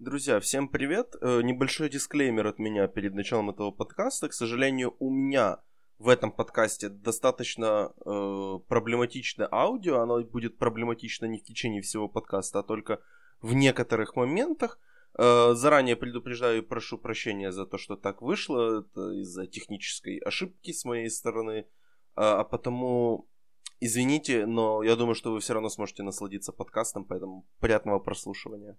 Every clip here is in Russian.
Друзья, всем привет. Э, небольшой дисклеймер от меня перед началом этого подкаста. К сожалению, у меня в этом подкасте достаточно э, проблематичное аудио. Оно будет проблематично не в течение всего подкаста, а только в некоторых моментах. Э, заранее предупреждаю и прошу прощения за то, что так вышло. Это из-за технической ошибки с моей стороны. Э, а потому извините, но я думаю, что вы все равно сможете насладиться подкастом, поэтому приятного прослушивания.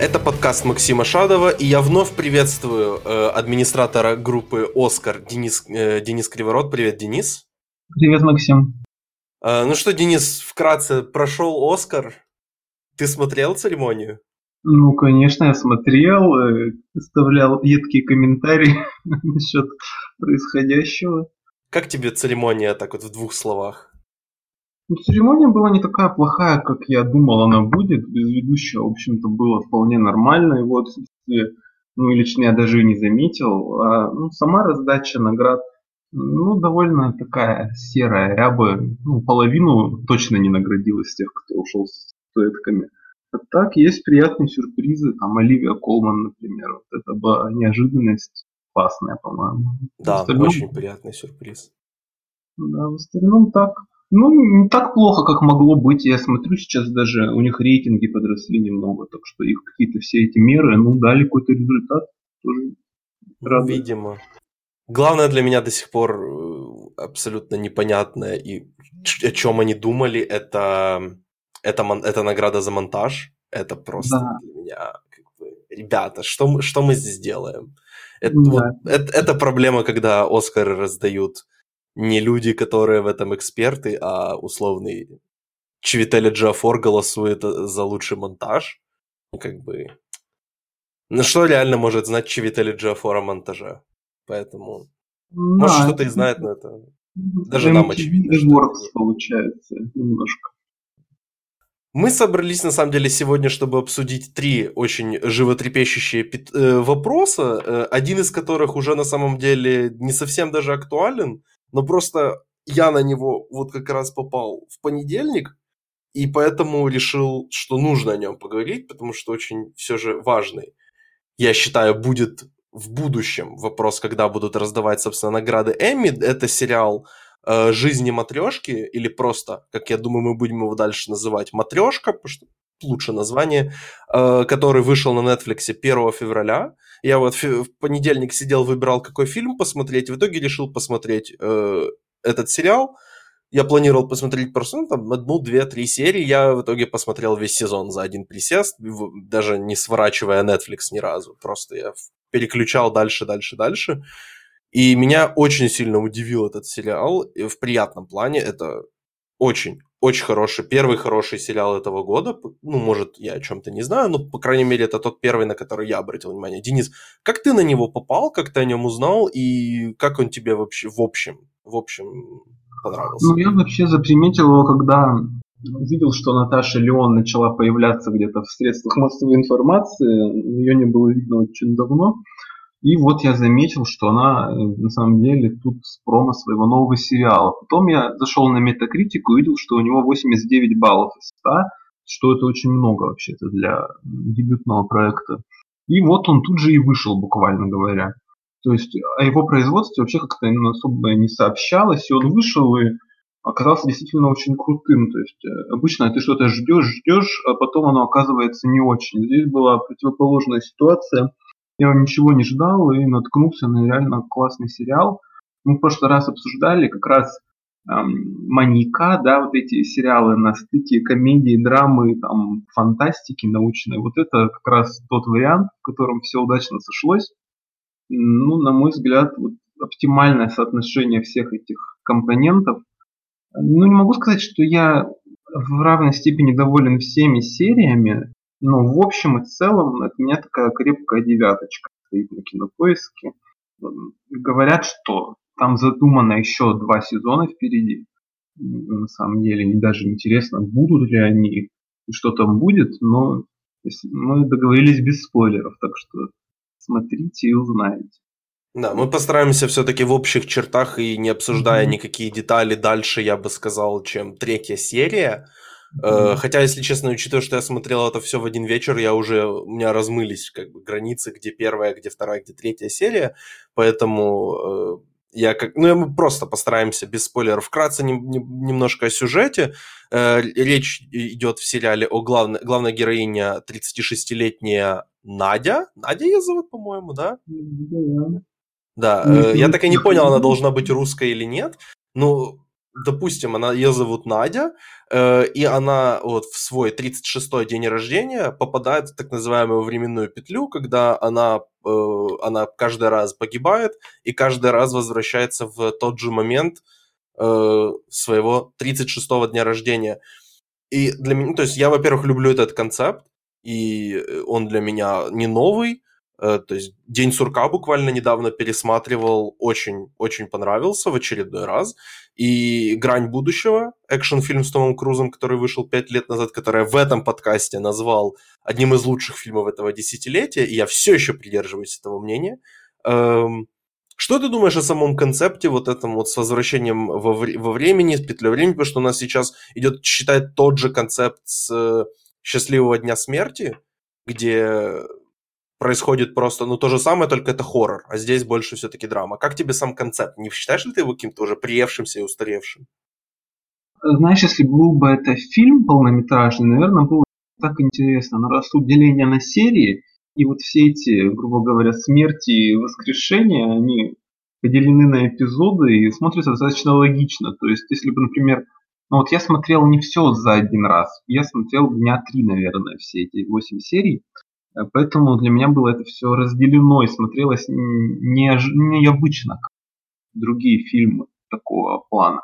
Это подкаст Максима Шадова, и я вновь приветствую э, администратора группы «Оскар» Денис, э, Денис Криворот. Привет, Денис. Привет, Максим. Э, ну что, Денис, вкратце, прошел «Оскар». Ты смотрел церемонию? Ну, конечно, я смотрел, э, оставлял едкие комментарии насчет происходящего. Как тебе церемония так вот в двух словах? Ну, церемония была не такая плохая, как я думал она будет. Без ведущего, в общем-то, было вполне нормально. Его отсутствие, ну, лично я даже и не заметил. А, ну, сама раздача наград, ну, довольно такая серая. Я бы ну, половину точно не наградил из тех, кто ушел с статуэтками. А так, есть приятные сюрпризы. Там Оливия Колман, например. Вот это была неожиданность классная, по-моему. Да, остальном... очень приятный сюрприз. Да, в остальном так. Ну, не так плохо, как могло быть. Я смотрю, сейчас даже у них рейтинги подросли немного, так что их какие-то все эти меры, ну, дали какой-то результат. Тоже радует. Видимо. Главное для меня до сих пор э, абсолютно непонятное и о чем они думали, это, это, это награда за монтаж. Это просто да. для меня, как бы, ребята, что мы, что мы здесь делаем? Это, да. вот, это, это проблема, когда Оскары раздают не люди, которые в этом эксперты, а условный Чевителя Джафор голосует э, за лучший монтаж. Ну, как бы... Ну, что реально может знать Чевителя Джафор о монтаже? Поэтому... Да, может, что-то и знает, но это... Даже нам очевидно. Что получается, немножко. Мы собрались, на самом деле, сегодня, чтобы обсудить три очень животрепещущие э, вопроса, э, один из которых уже на самом деле не совсем даже актуален, но просто я на него вот как раз попал в понедельник, и поэтому решил, что нужно о нем поговорить, потому что очень все же важный. Я считаю, будет в будущем вопрос, когда будут раздавать, собственно, награды Эмми. Это сериал э, «Жизни матрешки», или просто, как я думаю, мы будем его дальше называть, «Матрешка», потому что лучше название, э, который вышел на Netflix 1 февраля. Я вот в понедельник сидел, выбирал, какой фильм посмотреть. В итоге решил посмотреть э, этот сериал. Я планировал посмотреть просто ну, там, одну, две, три серии. Я в итоге посмотрел весь сезон за один присест, даже не сворачивая Netflix ни разу. Просто я переключал дальше, дальше, дальше. И меня очень сильно удивил этот сериал в приятном плане. Это очень, очень хороший, первый хороший сериал этого года. Ну, может, я о чем-то не знаю, но, по крайней мере, это тот первый, на который я обратил внимание. Денис, как ты на него попал, как ты о нем узнал, и как он тебе вообще в общем, в общем понравился? Ну, я вообще заприметил его, когда увидел, что Наташа Леон начала появляться где-то в средствах массовой информации. Ее не было видно очень давно. И вот я заметил, что она э, на самом деле тут с промо своего нового сериала. Потом я зашел на Metacritic и увидел, что у него 89 баллов из 100, что это очень много вообще-то для дебютного проекта. И вот он тут же и вышел, буквально говоря. То есть о его производстве вообще как-то особо не сообщалось, и он вышел и оказался действительно очень крутым. То есть э, обычно ты что-то ждешь, ждешь, а потом оно оказывается не очень. Здесь была противоположная ситуация – я ничего не ждал и наткнулся на реально классный сериал. Мы в прошлый раз обсуждали как раз эм, маньяка, да, вот эти сериалы на стыке комедии, драмы, там, фантастики научной. Вот это как раз тот вариант, в котором все удачно сошлось. Ну, на мой взгляд, вот оптимальное соотношение всех этих компонентов. Ну, не могу сказать, что я в равной степени доволен всеми сериями, но в общем и целом от меня такая крепкая девяточка стоит на кинопоиске. Говорят, что там задумано еще два сезона впереди. На самом деле, даже интересно, будут ли они что там будет, но мы договорились без спойлеров, так что смотрите и узнаете. Да, мы постараемся все-таки в общих чертах и не обсуждая mm-hmm. никакие детали дальше, я бы сказал, чем третья серия. Mm-hmm. Хотя, если честно, учитывая, что я смотрел это все в один вечер, я уже у меня размылись как бы границы, где первая, где вторая, где третья серия, поэтому э, я как, ну мы просто постараемся без спойлеров вкратце не, не, немножко о сюжете. Э, речь идет в сериале о главной главной героине 36-летняя Надя. Надя ее зовут, по-моему, да? Да. Да, э, я так и не понял, она должна быть русской или нет. Ну, допустим, она, ее зовут Надя, э, и она вот в свой 36-й день рождения попадает в так называемую временную петлю, когда она, э, она каждый раз погибает и каждый раз возвращается в тот же момент э, своего 36-го дня рождения. И для меня, то есть я, во-первых, люблю этот концепт, и он для меня не новый, Э, то есть День сурка буквально недавно пересматривал, очень-очень понравился в очередной раз. И Грань будущего, экшн-фильм с Томом Крузом, который вышел пять лет назад, который я в этом подкасте назвал одним из лучших фильмов этого десятилетия, и я все еще придерживаюсь этого мнения. Эм, что ты думаешь о самом концепте, вот этом вот с возвращением во, во времени, с петлей времени, потому что у нас сейчас идет, считать тот же концепт с э, счастливого дня смерти, где происходит просто, ну, то же самое, только это хоррор, а здесь больше все-таки драма. Как тебе сам концепт? Не считаешь ли ты его каким-то уже приевшимся и устаревшим? Знаешь, если был бы это фильм полнометражный, наверное, было бы так интересно. Но раз тут деление на серии, и вот все эти, грубо говоря, смерти и воскрешения, они поделены на эпизоды и смотрятся достаточно логично. То есть, если бы, например, ну вот я смотрел не все за один раз, я смотрел дня три, наверное, все эти восемь серий, поэтому для меня было это все разделено и смотрелось необычно, как другие фильмы такого плана.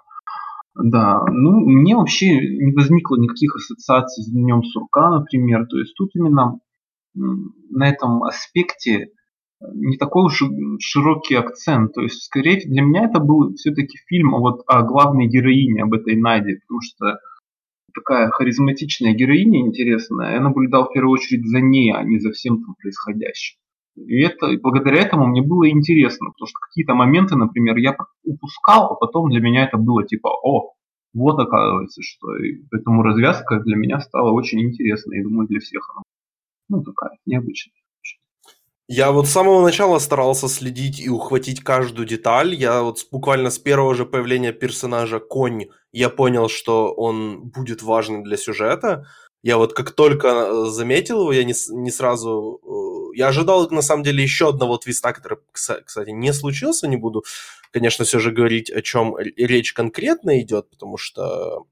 Да, ну, мне вообще не возникло никаких ассоциаций с Днем Сурка, например. То есть тут именно на этом аспекте э, не такой уж широкий акцент. То есть, скорее, для меня это был все-таки фильм вот о главной героине, об этой Наде, потому что такая харизматичная героиня интересная, я наблюдал в первую очередь за ней, а не за всем там происходящим. И это, и благодаря этому мне было интересно, потому что какие-то моменты, например, я упускал, а потом для меня это было типа, о, вот оказывается, что и поэтому развязка для меня стала очень интересной, и думаю, для всех она ну, такая необычная. Я вот с самого начала старался следить и ухватить каждую деталь. Я вот буквально с первого же появления персонажа Конь, я понял, что он будет важным для сюжета. Я вот как только э, заметил его, я не, не сразу... Э, я ожидал, на самом деле, еще одного твиста, который, кстати, не случился. Не буду, конечно, все же говорить, о чем речь конкретно идет, потому что,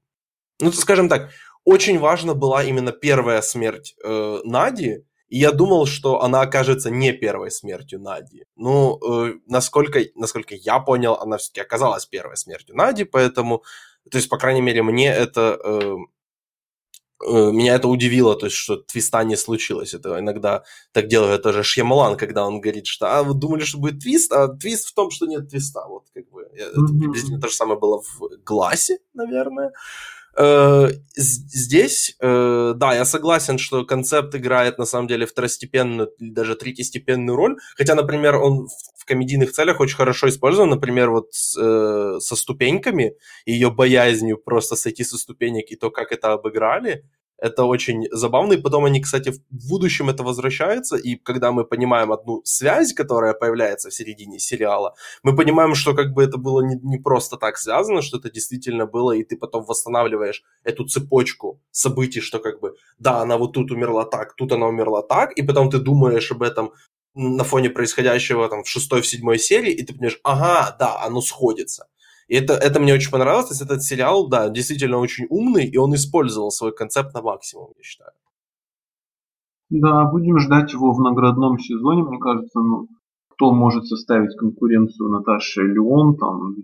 ну, скажем так, очень важна была именно первая смерть э, Нади, и я думал, что она окажется не первой смертью Нади. Ну, э, насколько, насколько я понял, она все-таки оказалась первой смертью Нади, поэтому, то есть, по крайней мере, мне это... Э, э, меня это удивило, то есть, что твиста не случилось. Это иногда так делает тоже Шьямалан, когда он говорит, что а, вы думали, что будет твист, а твист в том, что нет твиста. Вот как бы это приблизительно то же самое было в Гласе, наверное. Э, здесь, э, да, я согласен, что концепт играет на самом деле второстепенную даже третьестепенную роль. Хотя, например, он в комедийных целях очень хорошо использован, например, вот э, со ступеньками, ее боязнью просто сойти со ступенек и то, как это обыграли. Это очень забавно. И потом они, кстати, в будущем это возвращается. И когда мы понимаем одну связь, которая появляется в середине сериала, мы понимаем, что как бы это было не, не просто так связано, что это действительно было, и ты потом восстанавливаешь эту цепочку событий, что как бы, да, она вот тут умерла так, тут она умерла так, и потом ты думаешь об этом на фоне происходящего там в шестой, в седьмой серии, и ты понимаешь, ага, да, оно сходится. И это, это мне очень понравилось. То есть этот сериал, да, действительно очень умный, и он использовал свой концепт на максимум, я считаю. Да, будем ждать его в наградном сезоне, мне кажется, ну, кто может составить конкуренцию Наташе Леон, там,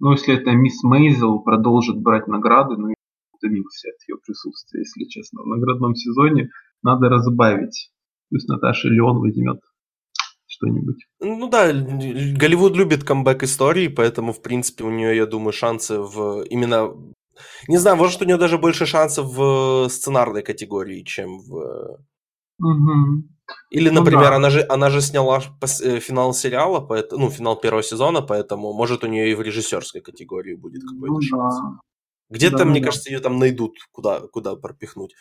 ну, если это мисс Мейзел продолжит брать награды, ну, я утомился от ее присутствия, если честно. В наградном сезоне надо разбавить. Пусть Наташа Леон возьмет что-нибудь. Ну да, Голливуд любит камбэк истории, поэтому, в принципе, у нее, я думаю, шансы в именно Не знаю, может, у нее даже больше шансов в сценарной категории, чем в... Угу. Или, ну например, ну, да. она, же, она же сняла э, финал сериала, поэтому, ну, финал первого сезона, поэтому, может, у нее и в режиссерской категории будет какой-то ну, шанс. Да. Где-то, да, мне да. кажется, ее там найдут, куда, куда пропихнуть.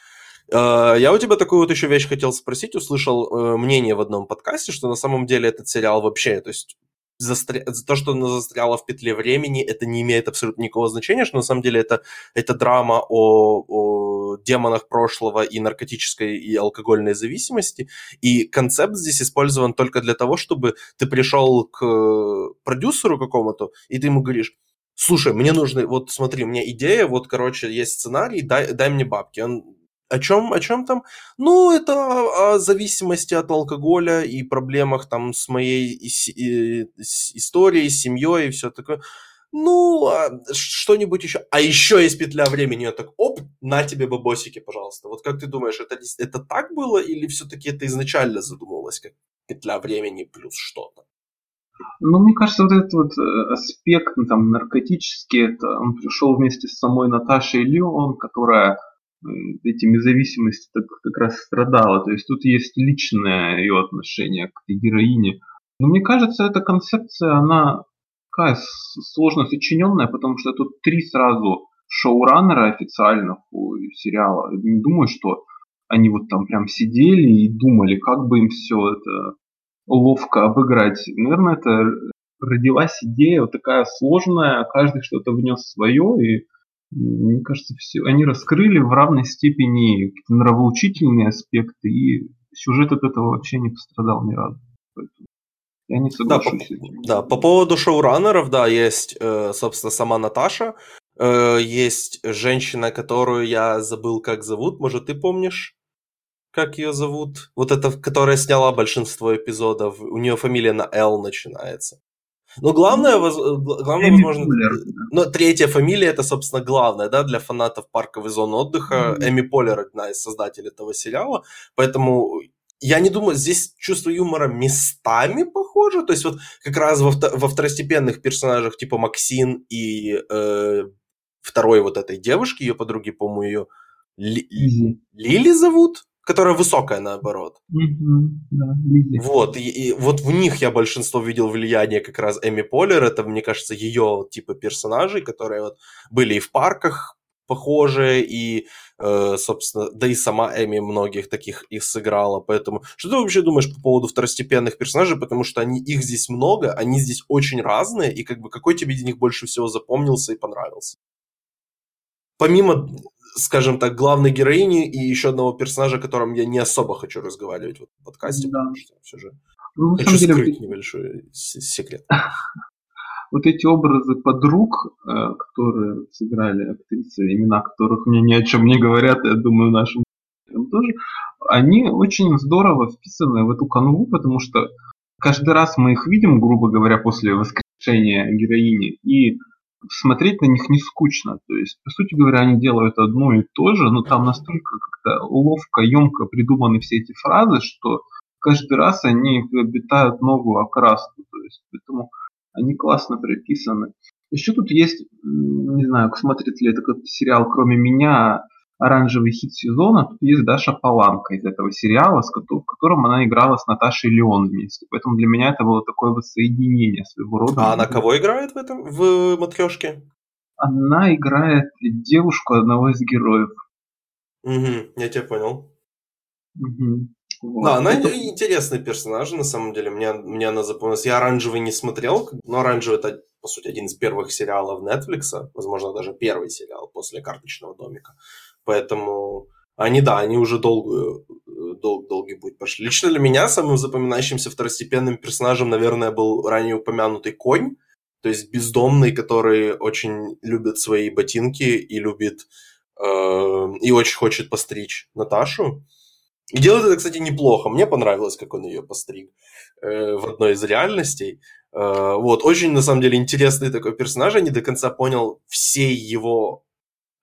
Э, я у тебя такую вот еще вещь хотел спросить. Услышал э, мнение в одном подкасте, что на самом деле этот сериал вообще, то есть застря... то, что она застряла в петле времени, это не имеет абсолютно никакого значения, что на самом деле это, это драма о, о демонах прошлого и наркотической и алкогольной зависимости. И концепт здесь использован только для того, чтобы ты пришел к продюсеру какому-то, и ты ему говоришь, слушай, мне нужно, вот смотри, у меня идея, вот, короче, есть сценарий, дай, дай мне бабки. Он о чем, о чем там? Ну, это о, зависимости от алкоголя и проблемах там с моей историей, семьей и все такое. Ну, а что-нибудь еще. А еще есть петля времени. Я так, оп, на тебе бабосики, пожалуйста. Вот как ты думаешь, это, это так было или все-таки это изначально задумывалось как петля времени плюс что-то? Ну, мне кажется, вот этот вот э, аспект, ну, там, наркотический, это он пришел вместе с самой Наташей Леон, которая этими зависимостями так, как раз страдала. То есть тут есть личное ее отношение к этой героине. Но мне кажется, эта концепция, она такая сложно сочиненная, потому что тут три сразу шоураннера официальных у сериала. Не думаю, что они вот там прям сидели и думали, как бы им все это ловко обыграть. Наверное, это родилась идея вот такая сложная, каждый что-то внес свое, и мне кажется, все, они раскрыли в равной степени какие-то нравоучительные аспекты, и сюжет от этого вообще не пострадал ни разу. Поэтому я не соглашусь да, по, Да, по поводу шоураннеров, да, есть, э, собственно, сама Наташа, э, есть женщина, которую я забыл, как зовут, может, ты помнишь? Как ее зовут? Вот эта, которая сняла большинство эпизодов. У нее фамилия на Л начинается. Ну, главное, воз... главное возможно, Полер. ну, третья фамилия, это, собственно, главное, да, для фанатов парковой зоны отдыха. Mm-hmm. Эми Полер, одна из создателей этого сериала, поэтому я не думаю, здесь чувство юмора местами похоже, то есть вот как раз во, во второстепенных персонажах типа Максин и э, второй вот этой девушки, ее подруги, по-моему, ее Ли... mm-hmm. Лили зовут, которая высокая наоборот. Mm-hmm, да, вот, и, и вот в них я большинство видел влияние как раз Эми Полер, это, мне кажется, ее типа персонажей, которые вот были и в парках похожие, и, э, собственно, да и сама Эми многих таких их сыграла, поэтому что ты вообще думаешь по поводу второстепенных персонажей, потому что они, их здесь много, они здесь очень разные, и как бы какой тебе из них больше всего запомнился и понравился? Помимо скажем так, главной героини и еще одного персонажа, о котором я не особо хочу разговаривать в подкасте, да. потому что все же ну, хочу деле, скрыть вот... небольшой секрет. Вот эти образы подруг, э, которые сыграли актрисы, имена которых мне ни о чем не говорят, я думаю, нашим тоже, они очень здорово вписаны в эту канву, потому что каждый раз мы их видим, грубо говоря, после воскрешения героини, и смотреть на них не скучно. То есть, по сути говоря, они делают одно и то же, но там настолько как-то ловко, емко придуманы все эти фразы, что каждый раз они обитают новую окраску. То есть, поэтому они классно прописаны. Еще тут есть, не знаю, смотрит ли этот сериал, кроме меня, оранжевый хит сезона, тут есть Даша Паланка из этого сериала, в котором она играла с Наташей Леон вместе. Поэтому для меня это было такое воссоединение своего рода. А она кого играет в этом, в «Матрешке»? Она играет девушку одного из героев. Угу, я тебя понял. Угу. Вот. Да, она это... интересный персонаж, на самом деле. Мне, мне она запомнилась. Я «Оранжевый» не смотрел, но «Оранжевый» это, по сути, один из первых сериалов Netflix, возможно, даже первый сериал после «Карточного домика». Поэтому они, да, они уже долгую, дол, долгий путь пошли. Лично для меня самым запоминающимся второстепенным персонажем, наверное, был ранее упомянутый конь, то есть бездомный, который очень любит свои ботинки и любит э, и очень хочет постричь Наташу. И делает это, кстати, неплохо. Мне понравилось, как он ее постриг э, в одной из реальностей. Э, вот, очень, на самом деле, интересный такой персонаж. Я не до конца понял всей его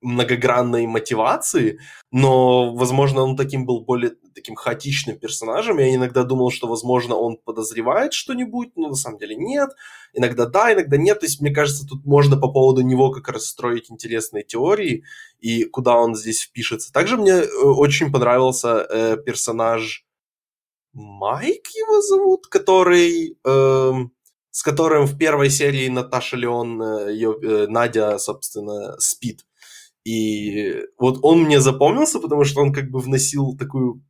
многогранной мотивации, но, возможно, он таким был более таким хаотичным персонажем. Я иногда думал, что, возможно, он подозревает что-нибудь, но на самом деле нет. Иногда да, иногда нет. То есть, мне кажется, тут можно по поводу него как раз строить интересные теории и куда он здесь впишется. Также мне э, очень понравился э, персонаж Майк его зовут, который... Э, с которым в первой серии Наташа Леон, э, ее, э, Надя, собственно, спит. И вот он мне запомнился, потому что он как бы вносил такую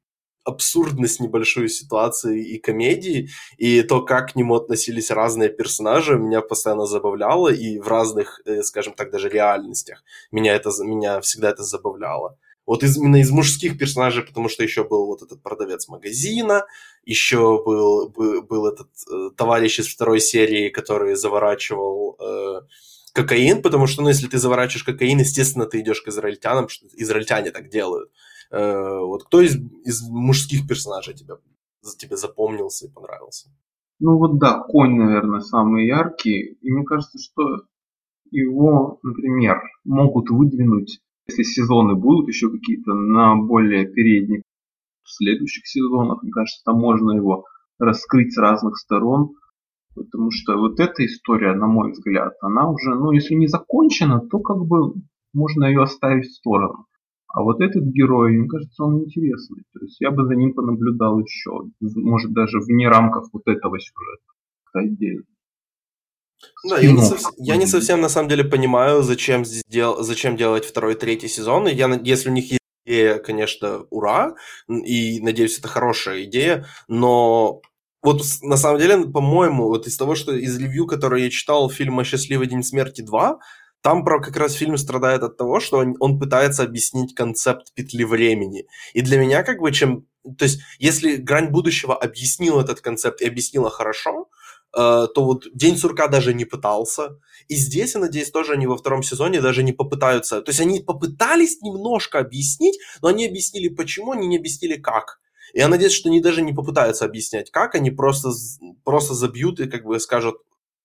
абсурдность небольшую ситуации и комедии, и то, как к нему относились разные персонажи, меня постоянно забавляло, и в разных, э, скажем так, даже реальностях меня, это, меня всегда это забавляло. Вот из, именно из мужских персонажей, потому что еще был вот этот продавец магазина, еще был, был, был этот э, товарищ из второй серии, который заворачивал э, кокаин, потому что, ну, если ты заворачиваешь кокаин, естественно, ты идешь к израильтянам, израильтяне так делают. Э, вот кто из, из мужских персонажей тебе, тебе запомнился и понравился? Ну вот да, конь, наверное, самый яркий. И мне кажется, что его, например, могут выдвинуть, если сезоны будут еще какие-то на более передних следующих сезонах. Мне кажется, там можно его раскрыть с разных сторон. Потому что вот эта история, на мой взгляд, она уже, ну, если не закончена, то как бы можно ее оставить в сторону. А вот этот герой, мне кажется, он интересный. То есть я бы за ним понаблюдал еще. Может, даже вне рамках вот этого сюжета. Отдельно. Да, я не, совсем, я не совсем на самом деле понимаю, зачем, сдел, зачем делать второй, третий сезон. И я, если у них есть идея, конечно, ура, и надеюсь, это хорошая идея, но вот на самом деле, по-моему, вот из того, что из ревью, которое я читал фильма «Счастливый день смерти 2», там про как раз фильм страдает от того, что он, он пытается объяснить концепт петли времени. И для меня как бы чем... То есть если «Грань будущего» объяснил этот концепт и объяснила хорошо, э, то вот День сурка даже не пытался. И здесь, я надеюсь, тоже они во втором сезоне даже не попытаются. То есть они попытались немножко объяснить, но они объяснили почему, они не объяснили как. Я надеюсь, что они даже не попытаются объяснять, как они просто, просто забьют и как бы скажут,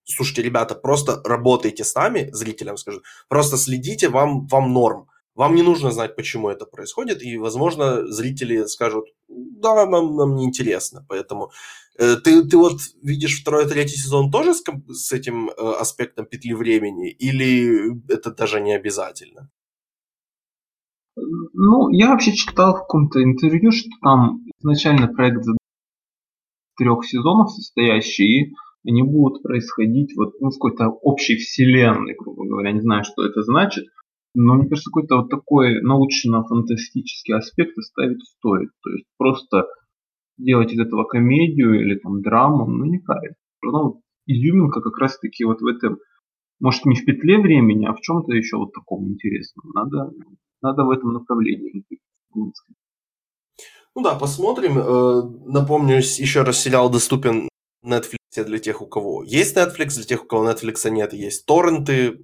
слушайте, ребята, просто работайте с нами, зрителям скажут, просто следите, вам, вам норм. Вам не нужно знать, почему это происходит, и, возможно, зрители скажут, да, нам, нам не интересно, поэтому э, ты, ты вот видишь второй, третий сезон тоже с, с этим э, аспектом петли времени, или это даже не обязательно? Ну, я вообще читал в каком-то интервью, что там изначально проект трех сезонов состоящий, и они будут происходить вот ну, с какой-то общей вселенной, грубо говоря. Не знаю, что это значит, но мне кажется, какой-то вот такой научно-фантастический аспект оставить стоит. То есть просто делать из этого комедию или там драму, ну не кайф. Ну, изюминка как раз-таки вот в этом, может не в петле времени, а в чем-то еще вот таком интересном. Надо, надо в этом направлении ну да, посмотрим. Э, напомню, еще раз сериал доступен Netflix для тех, у кого есть Netflix, для тех, у кого Netflix нет, есть торренты.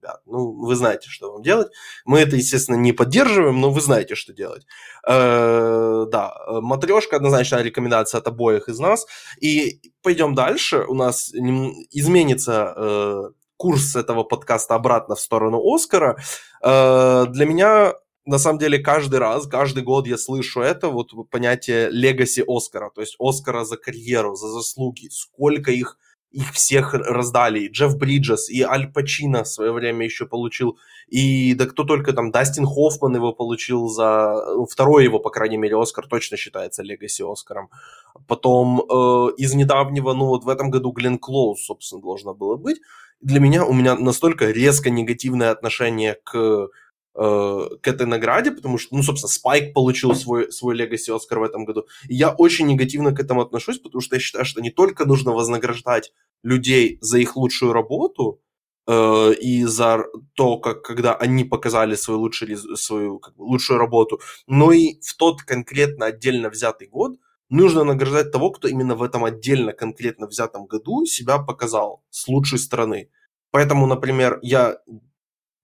Да, ну, вы знаете, что вам делать. Мы это, естественно, не поддерживаем, но вы знаете, что делать. Э, да, матрешка однозначно рекомендация от обоих из нас. И пойдем дальше. У нас изменится э, курс этого подкаста обратно в сторону Оскара. Э, для меня на самом деле каждый раз, каждый год я слышу это, вот понятие легаси Оскара, то есть Оскара за карьеру, за заслуги, сколько их их всех раздали, и Джефф Бриджес, и Аль Пачино в свое время еще получил, и да кто только там, Дастин Хоффман его получил за, ну, второй его, по крайней мере, Оскар точно считается легаси Оскаром. Потом э, из недавнего, ну вот в этом году Глен Клоуз, собственно, должна была быть. Для меня, у меня настолько резко негативное отношение к к этой награде, потому что, ну, собственно, Спайк получил свой, свой Legacy Оскар в этом году. И я очень негативно к этому отношусь, потому что я считаю, что не только нужно вознаграждать людей за их лучшую работу э, и за то, как, когда они показали свою, лучшую, свою как бы, лучшую работу, но и в тот конкретно отдельно взятый год нужно награждать того, кто именно в этом отдельно конкретно взятом году себя показал с лучшей стороны. Поэтому, например, я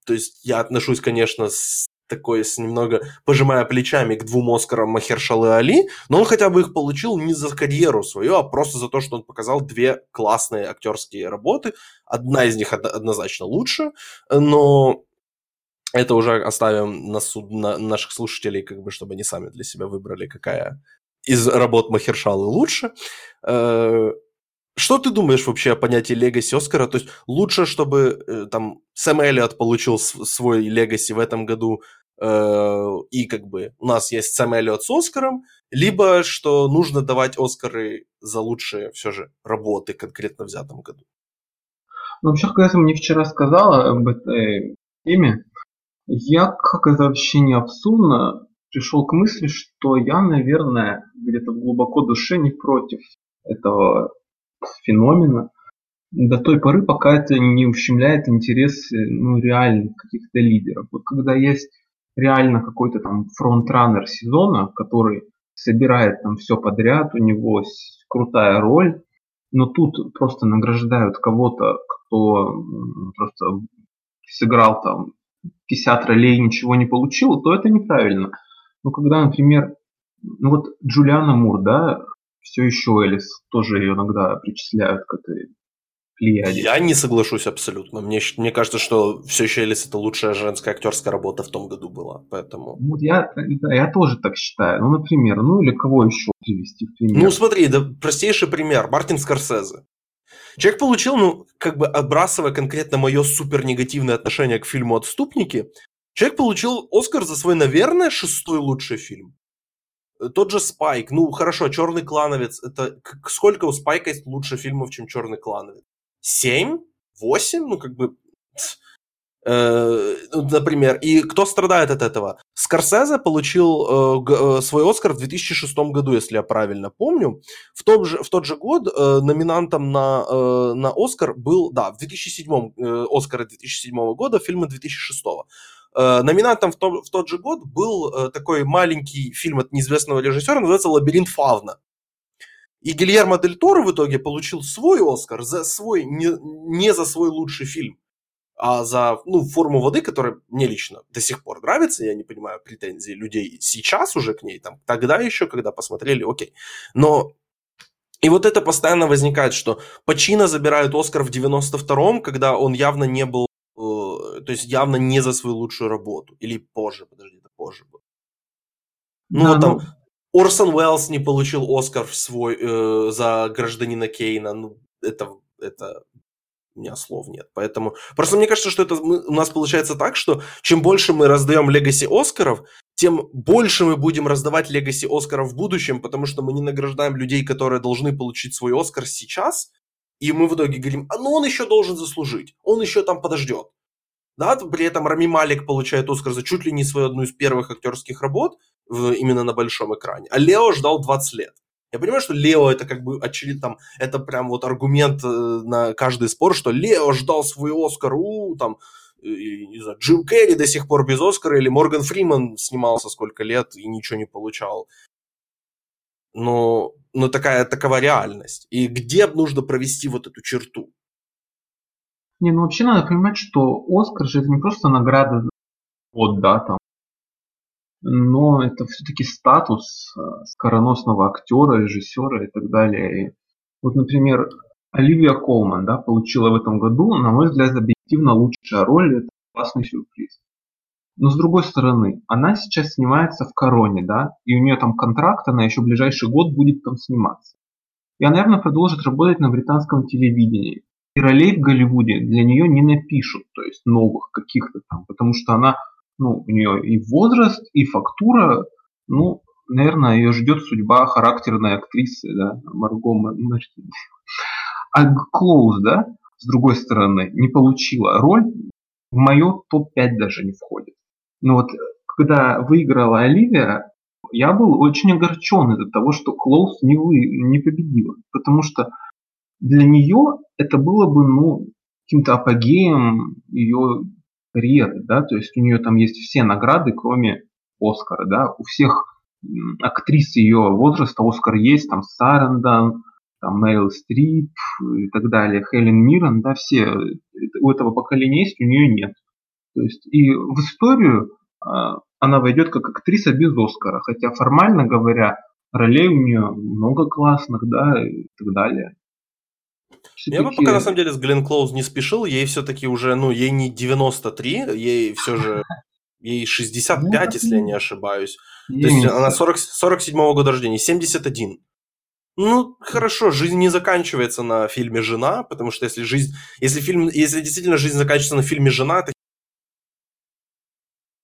то есть я отношусь, конечно, с такой, с немного пожимая плечами к двум Оскарам Махершалы Али, но он хотя бы их получил не за карьеру свою, а просто за то, что он показал две классные актерские работы. Одна из них однозначно лучше, но это уже оставим на, суд, на наших слушателей, как бы, чтобы они сами для себя выбрали, какая из работ Махершалы лучше. Что ты думаешь вообще о понятии легаси Оскара? То есть лучше, чтобы э, там Сэм Эллиот получил свой легаси в этом году, э, и как бы у нас есть Сэм Эллиот с Оскаром, либо что нужно давать Оскары за лучшие все же работы конкретно взятом году? Ну, вообще, когда ты мне вчера сказала об этой теме, я, как это вообще не абсурдно, пришел к мысли, что я, наверное, где-то глубоко душе не против этого феномена до той поры, пока это не ущемляет интересы ну, реальных каких-то лидеров. Вот когда есть реально какой-то там фронтранер сезона, который собирает там все подряд, у него крутая роль, но тут просто награждают кого-то, кто просто сыграл там 50 ролей и ничего не получил, то это неправильно. Но когда, например, ну вот Джулиана Мур, да, все еще Элис, тоже ее иногда причисляют к этой плеяде. Я не соглашусь абсолютно. Мне, мне кажется, что все еще Элис это лучшая женская актерская работа в том году была, поэтому... Вот я, да, я тоже так считаю. Ну, например, ну или кого еще привести в пример? Ну, смотри, да, простейший пример. Мартин Скорсезе. Человек получил, ну, как бы отбрасывая конкретно мое супер негативное отношение к фильму «Отступники», человек получил Оскар за свой, наверное, шестой лучший фильм. Тот же Спайк, ну хорошо, Черный клановец, это сколько у Спайка есть лучше фильмов, чем Черный клановец? Семь? Восемь? Ну как бы Э, ну, например, и кто страдает от этого? Скорсезе получил э, э, свой Оскар в 2006 году, если я правильно помню. В, том же, в тот же год номинантом на, на Оскар был, да, в 2007, э, Оскара 2007 года, фильмы 2006. Э, номинантом в, то, в тот же год был э, такой маленький фильм от неизвестного режиссера, называется «Лабиринт Фавна». И Гильермо Дель Торо в итоге получил свой Оскар за свой, не, не за свой лучший фильм а за ну, форму воды, которая мне лично до сих пор нравится, я не понимаю претензий людей сейчас уже к ней, там, тогда еще, когда посмотрели, окей. Но и вот это постоянно возникает, что Пачино забирают Оскар в 92-м, когда он явно не был, то есть явно не за свою лучшую работу. Или позже, подожди, это позже было. Ну, да, вот там ну... Орсон Уэллс не получил Оскар в свой, э, за гражданина Кейна. Ну, это, это у меня слов нет. Поэтому просто мне кажется, что это у нас получается так, что чем больше мы раздаем легаси Оскаров, тем больше мы будем раздавать легаси Оскаров в будущем, потому что мы не награждаем людей, которые должны получить свой Оскар сейчас, и мы в итоге говорим, а ну он еще должен заслужить, он еще там подождет. Да, при этом Рами Малик получает Оскар за чуть ли не свою одну из первых актерских работ в, именно на большом экране, а Лео ждал 20 лет. Я понимаю, что Лео это как бы очевидно, там, это прям вот аргумент э, на каждый спор, что Лео ждал свой Оскар, у, там, и, не знаю, Джим Керри до сих пор без Оскара, или Морган Фриман снимался сколько лет и ничего не получал. Но, но такая, такова реальность. И где нужно провести вот эту черту? Не, ну вообще надо понимать, что Оскар же это не просто награда вот, да, там, но это все-таки статус э, скороносного актера, режиссера и так далее. И вот, например, Оливия Колман да, получила в этом году, на мой взгляд, объективно лучшая роль, это классный сюрприз. Но с другой стороны, она сейчас снимается в Короне, да, и у нее там контракт, она еще ближайший год будет там сниматься. И она, наверное, продолжит работать на британском телевидении. И ролей в Голливуде для нее не напишут, то есть новых каких-то там, потому что она ну, у нее и возраст, и фактура, ну, наверное, ее ждет судьба характерной актрисы, да, Марго Мартин. А Клоуз, да, с другой стороны, не получила роль, в мое топ-5 даже не входит. Но вот когда выиграла Оливия, я был очень огорчен из-за того, что Клоуз не, вы, не победила. Потому что для нее это было бы, ну, каким-то апогеем ее карьеры, да, то есть у нее там есть все награды, кроме Оскара, да, у всех актрис ее возраста Оскар есть, там Сарендан, там Мэрил Стрип и так далее, Хелен Миррен, да, все у этого поколения есть, у нее нет. То есть и в историю э, она войдет как актриса без Оскара, хотя формально говоря, ролей у нее много классных, да, и так далее. Я бы пока на самом деле с Глен Клоуз не спешил, ей все-таки уже, ну, ей не 93, ей все же, ей 65, ну, если я не ошибаюсь. То есть она 40, 47-го года рождения, 71. Ну, хорошо, жизнь не заканчивается на фильме «Жена», потому что если жизнь, если фильм, если действительно жизнь заканчивается на фильме «Жена», это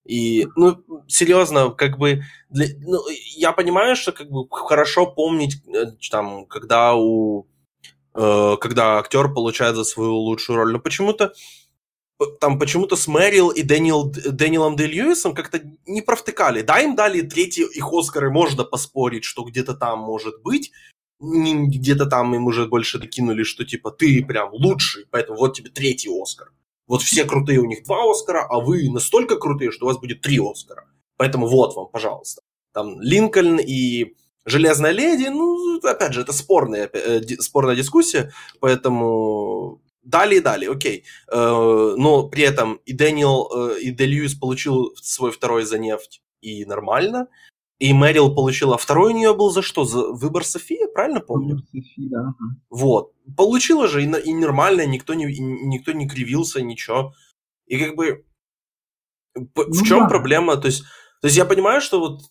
и, ну, серьезно, как бы, для, ну, я понимаю, что как бы хорошо помнить, э, там, когда у, когда актер получает за свою лучшую роль, но почему-то там почему-то с Мэрил и Дэниел, Дэниелом Дэй Льюисом как-то не провтыкали. Да, им дали третий их Оскары, можно поспорить, что где-то там может быть, где-то там им уже больше докинули, что типа ты прям лучший, поэтому вот тебе третий Оскар. Вот все крутые у них два Оскара, а вы настолько крутые, что у вас будет три Оскара. Поэтому вот вам, пожалуйста. Там Линкольн и Железная леди, ну, опять же, это спорная, э, спорная дискуссия, поэтому дали и дали, окей. Э, но при этом и Дэниел, э, и Дельюис получил свой второй за нефть, и нормально. И Мэрил получила второй у нее был за что? За выбор Софии, правильно помню? Софии, да. Вот. Получила же и, и нормально, никто не, никто не кривился, ничего. И как бы в ну, чем да. проблема? То есть, то есть я понимаю, что вот,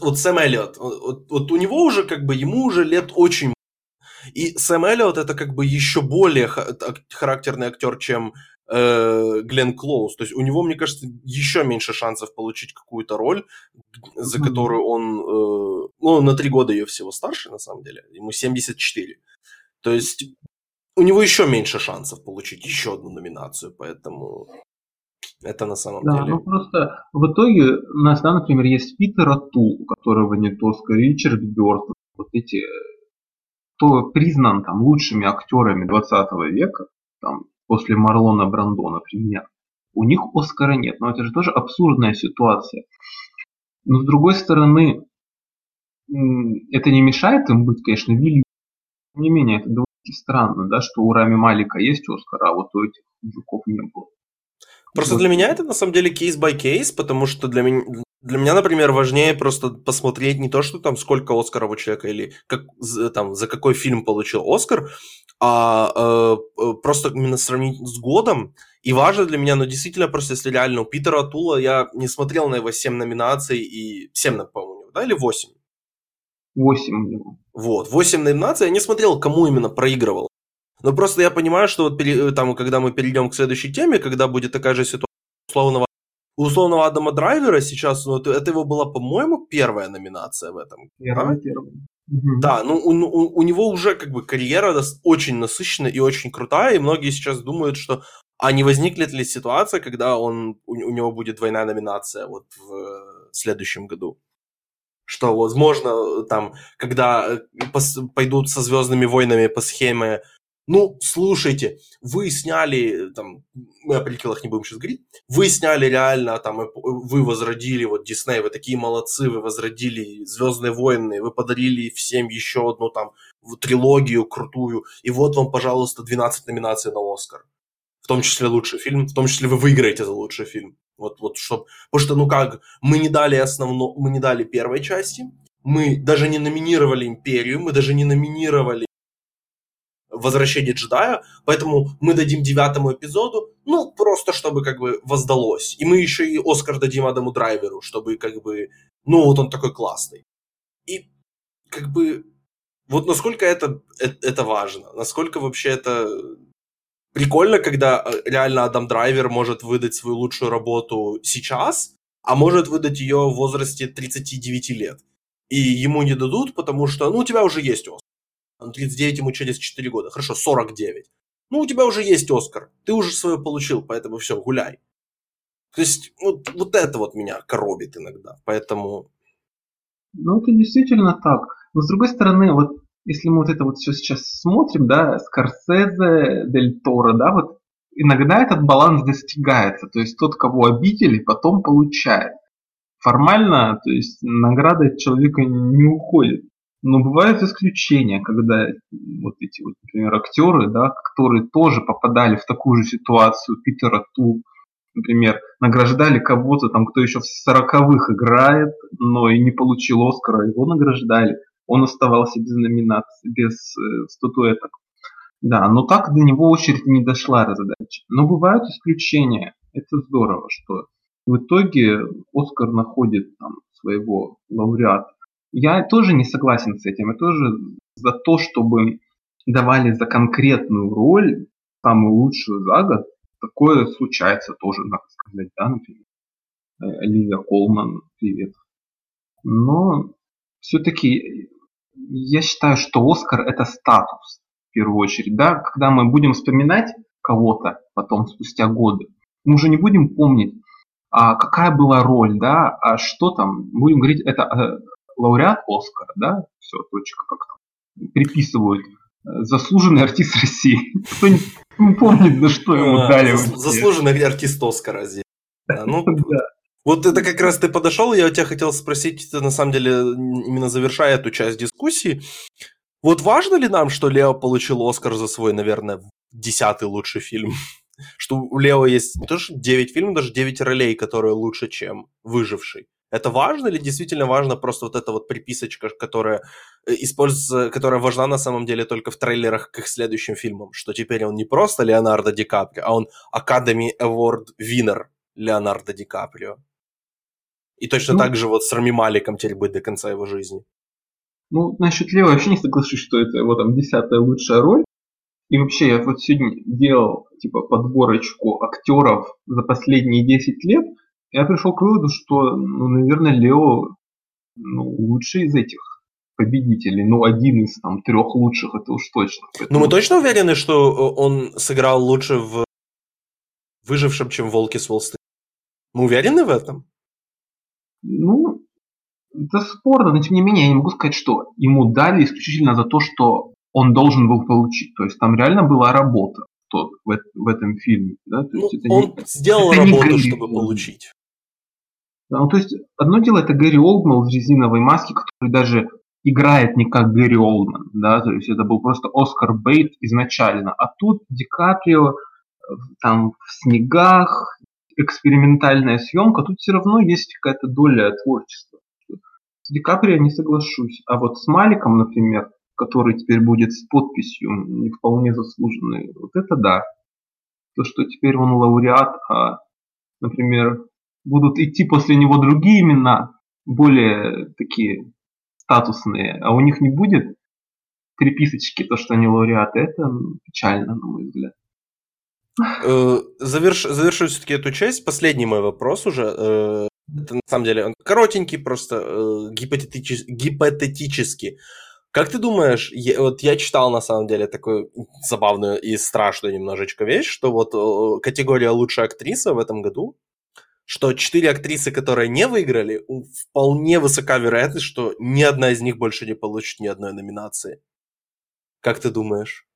вот Сэм Эллиот, вот, вот у него уже как бы, ему уже лет очень и Сэм Эллиот это как бы еще более характерный актер, чем э, Глен Клоуз. То есть у него, мне кажется, еще меньше шансов получить какую-то роль, за которую он, э, ну, на три года ее всего старше, на самом деле. Ему 74. То есть у него еще меньше шансов получить еще одну номинацию, поэтому это на самом да, деле. Ну просто в итоге у нас, да, например, есть Питер Атул, у которого нет Оскара, Ричард Бёртон, вот эти, кто признан там лучшими актерами 20 века, там после Марлона Брандо, например. У них Оскара нет, но это же тоже абсурдная ситуация. Но с другой стороны, это не мешает им быть, конечно, великими. Тем не менее, это довольно странно, да, что у Рами Малика есть Оскар, а вот у этих мужиков не было. Просто для меня это на самом деле case by case, потому что для меня, для меня, например, важнее просто посмотреть не то, что там сколько Оскаров у человека или как, там, за какой фильм получил Оскар, а э, э, просто именно сравнить с годом. И важно для меня, но ну, действительно, просто если реально у Питера Тула я не смотрел на его 7 номинаций и 7, по-моему, да, или 8? 8 у него. Вот, 8 номинаций, я не смотрел, кому именно проигрывал. Но просто я понимаю, что вот пере, там, когда мы перейдем к следующей теме, когда будет такая же ситуация условного, условного Адама Драйвера сейчас, ну, это, это его была, по-моему, первая номинация в этом. Первая, да? первая. Да, ну у, у, у него уже как бы карьера очень насыщенная и очень крутая, и многие сейчас думают, что а не возникнет ли ситуация, когда он, у, у него будет двойная номинация вот в э, следующем году? Что, возможно, там, когда э, пос, пойдут со Звездными войнами по схеме ну, слушайте, вы сняли, там, мы о приколах не будем сейчас говорить, вы сняли реально, там, вы возродили, вот, Дисней, вы такие молодцы, вы возродили Звездные войны, вы подарили всем еще одну, там, трилогию крутую, и вот вам, пожалуйста, 12 номинаций на Оскар. В том числе лучший фильм, в том числе вы выиграете за лучший фильм. Вот, вот, чтоб, потому что, ну как, мы не дали основно, мы не дали первой части, мы даже не номинировали Империю, мы даже не номинировали возвращение джедая, поэтому мы дадим девятому эпизоду, ну, просто чтобы как бы воздалось. И мы еще и Оскар дадим Адаму Драйверу, чтобы как бы, ну, вот он такой классный. И как бы, вот насколько это, это, это важно, насколько вообще это прикольно, когда э, реально Адам Драйвер может выдать свою лучшую работу сейчас, а может выдать ее в возрасте 39 лет. И ему не дадут, потому что, ну, у тебя уже есть Оскар. 39 ему через 4 года. Хорошо, 49. Ну, у тебя уже есть Оскар. Ты уже свое получил, поэтому все, гуляй. То есть, вот, вот это вот меня коробит иногда. Поэтому... Ну, это действительно так. Но с другой стороны, вот если мы вот это вот все сейчас смотрим, да, Скорсезе, Дель Торо, да, вот иногда этот баланс достигается. То есть тот, кого обидели, потом получает. Формально, то есть награда от человека не уходит. Но бывают исключения, когда вот эти вот, например, актеры, да, которые тоже попадали в такую же ситуацию, Питера Ту, например, награждали кого-то там, кто еще в сороковых играет, но и не получил Оскара, его награждали, он оставался без номинации, без э, статуэток. Да, но так до него очередь не дошла задача. Но бывают исключения. Это здорово, что в итоге Оскар находит там, своего лауреата. Я тоже не согласен с этим. Я тоже за то, чтобы давали за конкретную роль, самую лучшую за год. Такое случается тоже, надо сказать, да, например. Э, Оливия Колман, привет. Но все-таки я считаю, что Оскар это статус в первую очередь, да, когда мы будем вспоминать кого-то потом спустя годы, мы уже не будем помнить, а какая была роль, да, а что там, будем говорить, это э, лауреат Оскара, да, все, точка, как там, приписывают э, заслуженный артист России. Кто не помнит, на что ему а, дали. Заслуженный артист Оскара здесь. ну, Вот это как раз ты подошел, я у тебя хотел спросить, на самом деле, именно завершая эту часть дискуссии, вот важно ли нам, что Лео получил Оскар за свой, наверное, десятый лучший фильм? Что у Лео есть не то что 9 фильмов, даже 9 ролей, которые лучше, чем «Выживший». Это важно или действительно важно просто вот эта вот приписочка, которая э, используется, которая важна на самом деле только в трейлерах к их следующим фильмам, что теперь он не просто Леонардо Ди Каприо, а он Academy Award winner Леонардо Ди Каприо. И точно ну, так же вот с Рами Маликом теперь будет до конца его жизни. Ну, насчет Лео вообще не соглашусь, что это его там десятая лучшая роль. И вообще, я вот сегодня делал типа подборочку актеров за последние 10 лет. Я пришел к выводу, что, ну, наверное, Лео ну, лучший из этих победителей. Ну, один из там трех лучших, это уж точно. Поэтому... Ну, мы точно уверены, что э, он сыграл лучше в выжившем, чем Волки с Уолл Мы уверены в этом? Ну, это спорно, но тем не менее я не могу сказать, что ему дали исключительно за то, что он должен был получить. То есть там реально была работа тот, в, в этом фильме. Да? То есть, ну, это он не, сделал это работу, не чтобы получить. Ну, то есть одно дело это Гэри Олдман в резиновой маске, который даже играет не как Гэри Олдман, да, то есть это был просто Оскар Бейт изначально, а тут Ди Каприо э, там в снегах, экспериментальная съемка, тут все равно есть какая-то доля творчества. С Ди Каприо не соглашусь, а вот с Маликом, например, который теперь будет с подписью не вполне заслуженный. Вот это да. То, что теперь он лауреат, а, например, будут идти после него другие имена, более такие статусные, а у них не будет приписочки, то, что они лауреаты, это печально, на мой взгляд. Э, заверш, завершу все-таки эту часть. Последний мой вопрос уже. Э, это на самом деле он коротенький, просто э, гипотетически. гипотетически. Как ты думаешь, я, вот я читал на самом деле такую забавную и страшную немножечко вещь, что вот категория лучшая актриса в этом году, что четыре актрисы, которые не выиграли, вполне высока вероятность, что ни одна из них больше не получит ни одной номинации. Как ты думаешь?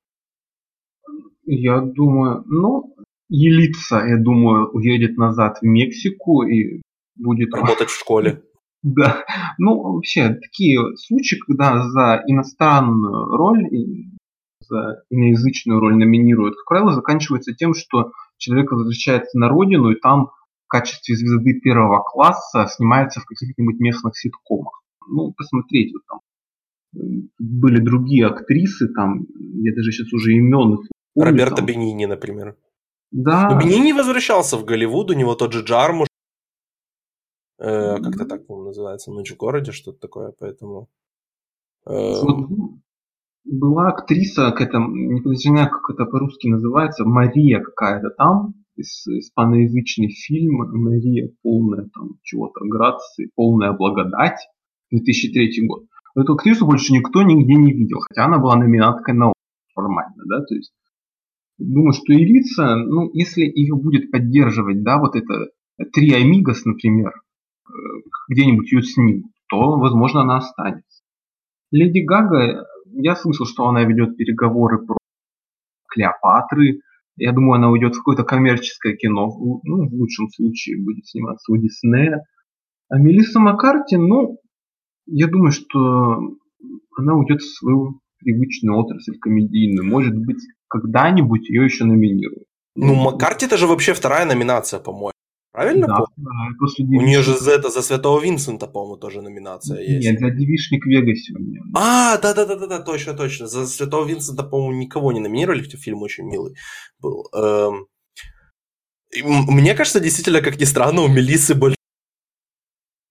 Я думаю, ну, Елица, я думаю, уедет назад в Мексику и будет работать в школе. Да, ну вообще такие случаи, когда за иностранную роль, за иноязычную роль номинируют, как правило, заканчивается тем, что человек возвращается на родину и там качестве звезды первого класса снимается в каких-нибудь местных ситкомах. Ну, посмотреть, вот там были другие актрисы, там, я даже сейчас уже имен их помню, Роберто там. Бенини, например. Да. Но Бенини возвращался в Голливуд, у него тот же Джармуш Э, как-то так, по называется, «Ночь в городе», что-то такое, поэтому... Э... была актриса, какая-то, не знаю, как это по-русски называется, Мария какая-то там, испаноязычный фильм «Мария, полная там чего-то, грации, полная благодать», 2003 год. Эту актрису больше никто нигде не видел, хотя она была номинаткой на формально, да, то есть думаю, что Ирица, ну, если ее будет поддерживать, да, вот это Три Амигос, например, где-нибудь ее снимут, то, возможно, она останется. Леди Гага, я слышал, что она ведет переговоры про Клеопатры. Я думаю, она уйдет в какое-то коммерческое кино. Ну, в лучшем случае будет сниматься у Диснея. А Мелисса Маккарти, ну, я думаю, что она уйдет в свою привычную отрасль комедийную. Может быть, когда-нибудь ее еще номинируют. Ну, Маккарти это же вообще вторая номинация, по-моему. Правильно Да, помню? после У нее же за это, за Святого Винсента, по-моему, тоже номинация есть. Нет, за «Девичник в Вегасе» у меня. А, да-да-да-да, точно, точно. За Святого Винсента, по-моему, никого не номинировали, хотя фильм очень милый был. Эм, Мне кажется, действительно, как ни странно, у Мелисы больше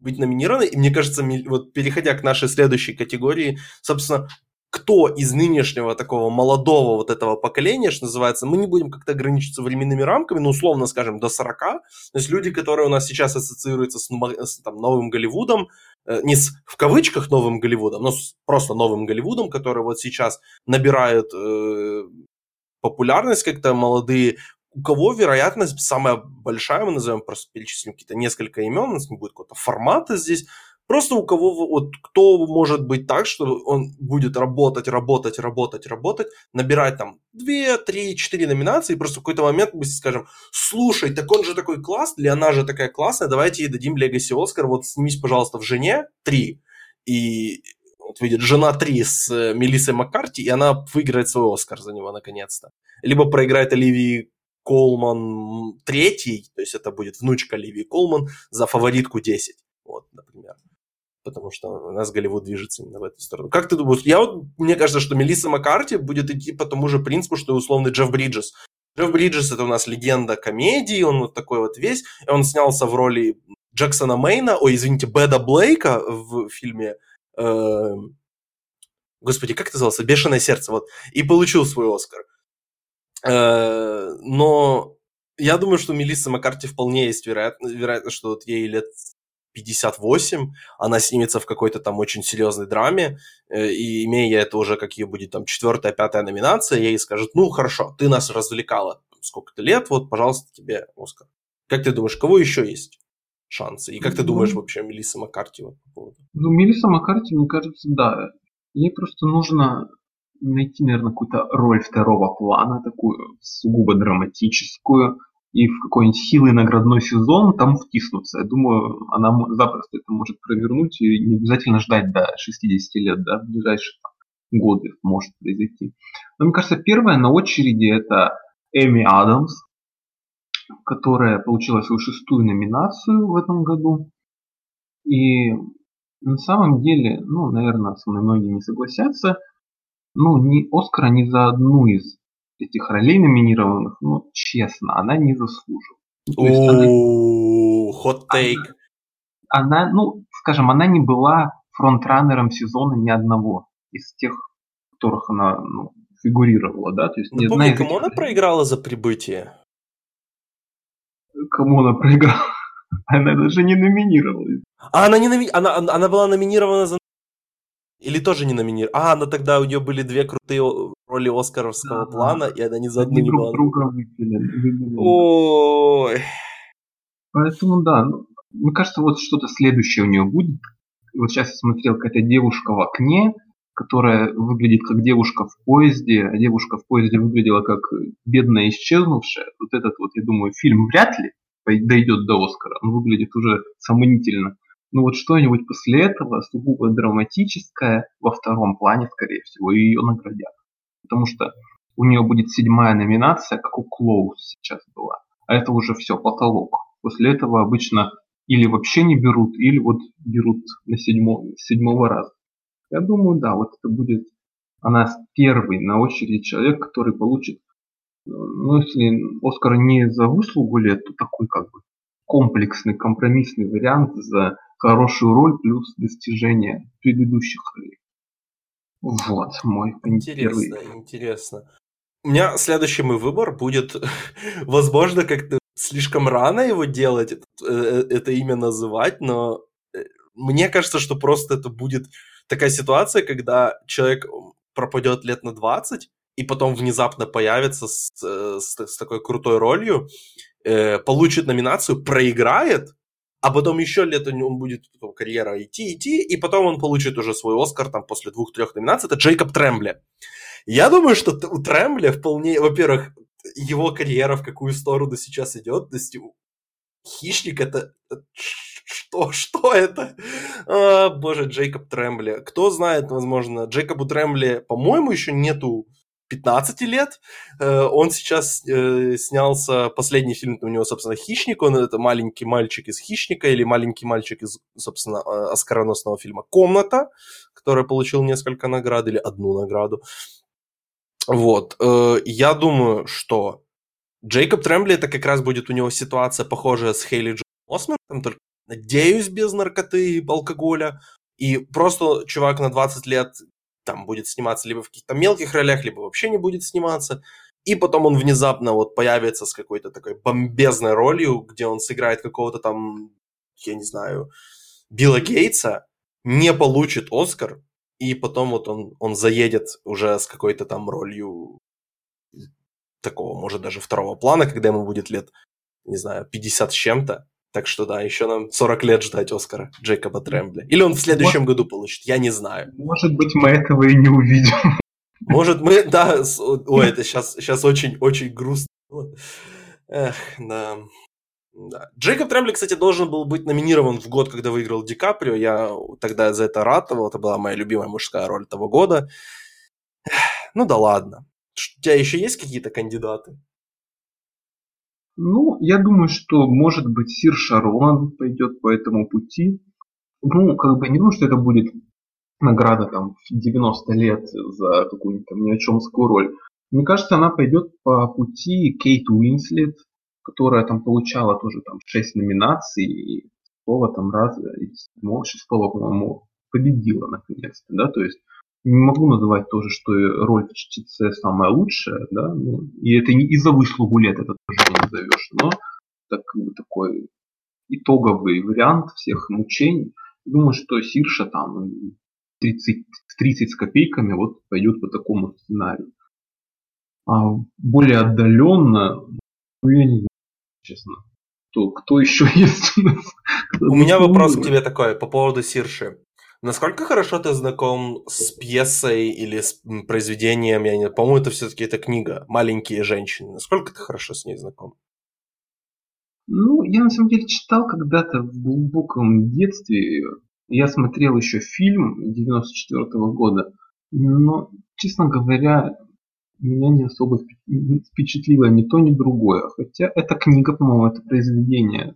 быть номинированы. И мне кажется, вот переходя к нашей следующей категории, собственно, кто из нынешнего такого молодого вот этого поколения, что называется, мы не будем как-то ограничиваться временными рамками, ну, условно скажем, до 40. То есть люди, которые у нас сейчас ассоциируются с, с, там, новым Голливудом, э, не с, в кавычках новым Голливудом, но с просто новым Голливудом, который вот сейчас набирает э, популярность как-то молодые, у кого вероятность самая большая, мы назовем, просто перечислим какие-то несколько имен, у нас не будет какого-то формата здесь, просто у кого, вот кто может быть так, что он будет работать, работать, работать, работать, набирать там 2, 3, 4 номинации, и просто в какой-то момент мы скажем, слушай, так он же такой классный, или она же такая классная, давайте ей дадим Легаси Оскар, вот снимись, пожалуйста, в «Жене» 3, и вот выйдет «Жена 3» с э, Мелиссой Маккарти, и она выиграет свой Оскар за него наконец-то. Либо проиграет Оливии Колман третий, то есть это будет внучка Оливии Колман за фаворитку 10, вот, например. Потому что у нас Голливуд движется именно в эту сторону. Как ты думаешь? Я вот, мне кажется, что Мелисса Маккарти будет идти по тому же принципу, что и условный Джефф Бриджес. Джефф Бриджес это у нас легенда комедии, он вот такой вот весь. И он снялся в роли Джексона Мейна, ой, извините, Беда Блейка в фильме э, Господи, как это назывался? «Бешеное сердце», вот. И получил свой Оскар. Э, но я думаю, что Мелисса Маккарти вполне есть вероятность, вероятность, что вот ей лет 58, она снимется в какой-то там очень серьезной драме, э, и имея это уже, как ее будет там четвертая, пятая номинация, ей скажут, ну хорошо, ты нас развлекала сколько-то лет, вот, пожалуйста, тебе Оскар. Как ты думаешь, кого еще есть шансы? И как ты думаешь Ну, вообще Мелисса Маккарти вот, по поводу? Ну, Мелисса Маккарти, мне кажется, да. Ей просто нужно найти, наверное, какую-то роль второго плана, такую сугубо драматическую, и в какой-нибудь хилый наградной сезон там втиснуться. Я думаю, она запросто это может провернуть, и не обязательно ждать до 60 лет, да, в ближайшие там, годы может произойти. Но мне кажется, первая на очереди это Эми Адамс, которая получила свою шестую номинацию в этом году. И на самом деле, ну, наверное, со мной многие не согласятся, ну, ни Оскара ни за одну из этих ролей номинированных, ну, честно, она не заслужила. Ну, то есть она, она, ну, скажем, она не была фронтранером сезона ни одного из тех, которых она ну, фигурировала, да, то есть одна Напомни, из кому она проиграла за прибытие? кому она проиграла. Она даже не номинировалась. А, она не номи... она, она была номинирована за... Или тоже не номинирована? А, она тогда у нее были две крутые роли оскаровского Да. плана, и она ни за одну не друг была. друга выпили. выпили. Ой. Поэтому да, ну, мне кажется, вот что-то следующее у нее будет. Вот сейчас я смотрел какая-то девушка в окне, которая выглядит как девушка в поезде, а девушка в поезде выглядела как бедная исчезнувшая. Вот этот вот, я думаю, фильм вряд ли дойдет до Оскара. Он выглядит уже сомнительно. Ну вот что-нибудь после этого, сугубо драматическое, во втором плане, скорее всего, ее наградят. Потому что у нее будет седьмая номинация, как у Клоус сейчас была. А это уже все, потолок. После этого обычно или вообще не берут, или вот берут на седьмо, с седьмого раза. Я думаю, да, вот это будет она первый на очереди человек, который получит, ну, если Оскар не за выслугу лет, то такой как бы комплексный, компромиссный вариант за хорошую роль плюс достижение предыдущих ролей. Вот мой первый. Интересно, интересно. У меня следующий мой выбор будет, возможно, как-то слишком рано его делать, это, э, это имя называть, но э, мне кажется, что просто это будет такая ситуация, когда человек пропадет лет на 20, и потом внезапно появится с, э, с, с такой крутой ролью, э, получит номинацию, проиграет, а потом еще лет него будет потом карьера идти, идти, и потом он получит уже свой Оскар там после двух-трех номинаций. Это Джейкоб Трембле. Я думаю, что у Трембле вполне, во-первых, его карьера в какую сторону сейчас идет, то есть Хищник это... это Что? Что это? А, боже, Джейкоб Трембле. Кто знает, возможно, Джейкобу Трембле, по-моему, еще нету 15 лет. Э, он сейчас э, снялся, последний фильм у него, собственно, «Хищник». Он это маленький мальчик из «Хищника» или маленький мальчик из, собственно, э, оскароносного фильма «Комната», который получил несколько наград или одну награду. Вот. Я думаю, что Джейкоб Трембли, это как раз будет у него ситуация похожая с Хейли Джо Осман, только, надеюсь, без наркоты и алкоголя. И просто чувак на 20 лет там будет сниматься либо в каких-то мелких ролях, либо вообще не будет сниматься. И потом он внезапно вот появится с какой-то такой бомбезной ролью, где он сыграет какого-то там, я не знаю, Билла Гейтса, не получит Оскар, и потом вот он, он заедет уже с какой-то там ролью такого, может, даже второго плана, когда ему будет лет, не знаю, 50 с чем-то. Так что да, еще нам 40 лет ждать Оскара Джейкоба Трэмбли. Или он в следующем может, году получит, я не знаю. Может быть, мы этого и не увидим. Может, мы, да, ой, это сейчас, сейчас очень-очень грустно. Эх, да. Да. Джейкоб Трэмбли, кстати, должен был быть номинирован в год, когда выиграл Ди Каприо. Я тогда за это ратовал. Это была моя любимая мужская роль того года. Ну да ладно. У тебя еще есть какие-то кандидаты? Ну, я думаю, что, может быть, Сир Шарон пойдет по этому пути. Ну, как бы не думаю, что это будет награда там в 90 лет за какую-нибудь там ни о чем роль. Мне кажется, она пойдет по пути Кейт Уинслет, которая там получала тоже там 6 номинаций и снова там раз, седьмого, шестого, по-моему, победила наконец-то, да, то есть не могу называть тоже, что роль в чтеце самая лучшая, да, ну, и это не из-за выслугу лет, это тоже не назовешь, но так, как бы такой итоговый вариант всех мучений. Думаю, что Сирша там 30, 30 с копейками вот пойдет по такому сценарию. А более отдаленно, ну я не знаю, честно, кто, кто еще есть у нас. У меня вопрос к тебе такой по поводу Сирши. Насколько хорошо ты знаком с пьесой или с произведением, я не по-моему, это все-таки эта книга «Маленькие женщины». Насколько ты хорошо с ней знаком? Ну, я на самом деле читал когда-то в глубоком детстве. Я смотрел еще фильм 94 -го года. Но, честно говоря, меня не особо впечатлило ни то, ни другое. Хотя эта книга, по-моему, это произведение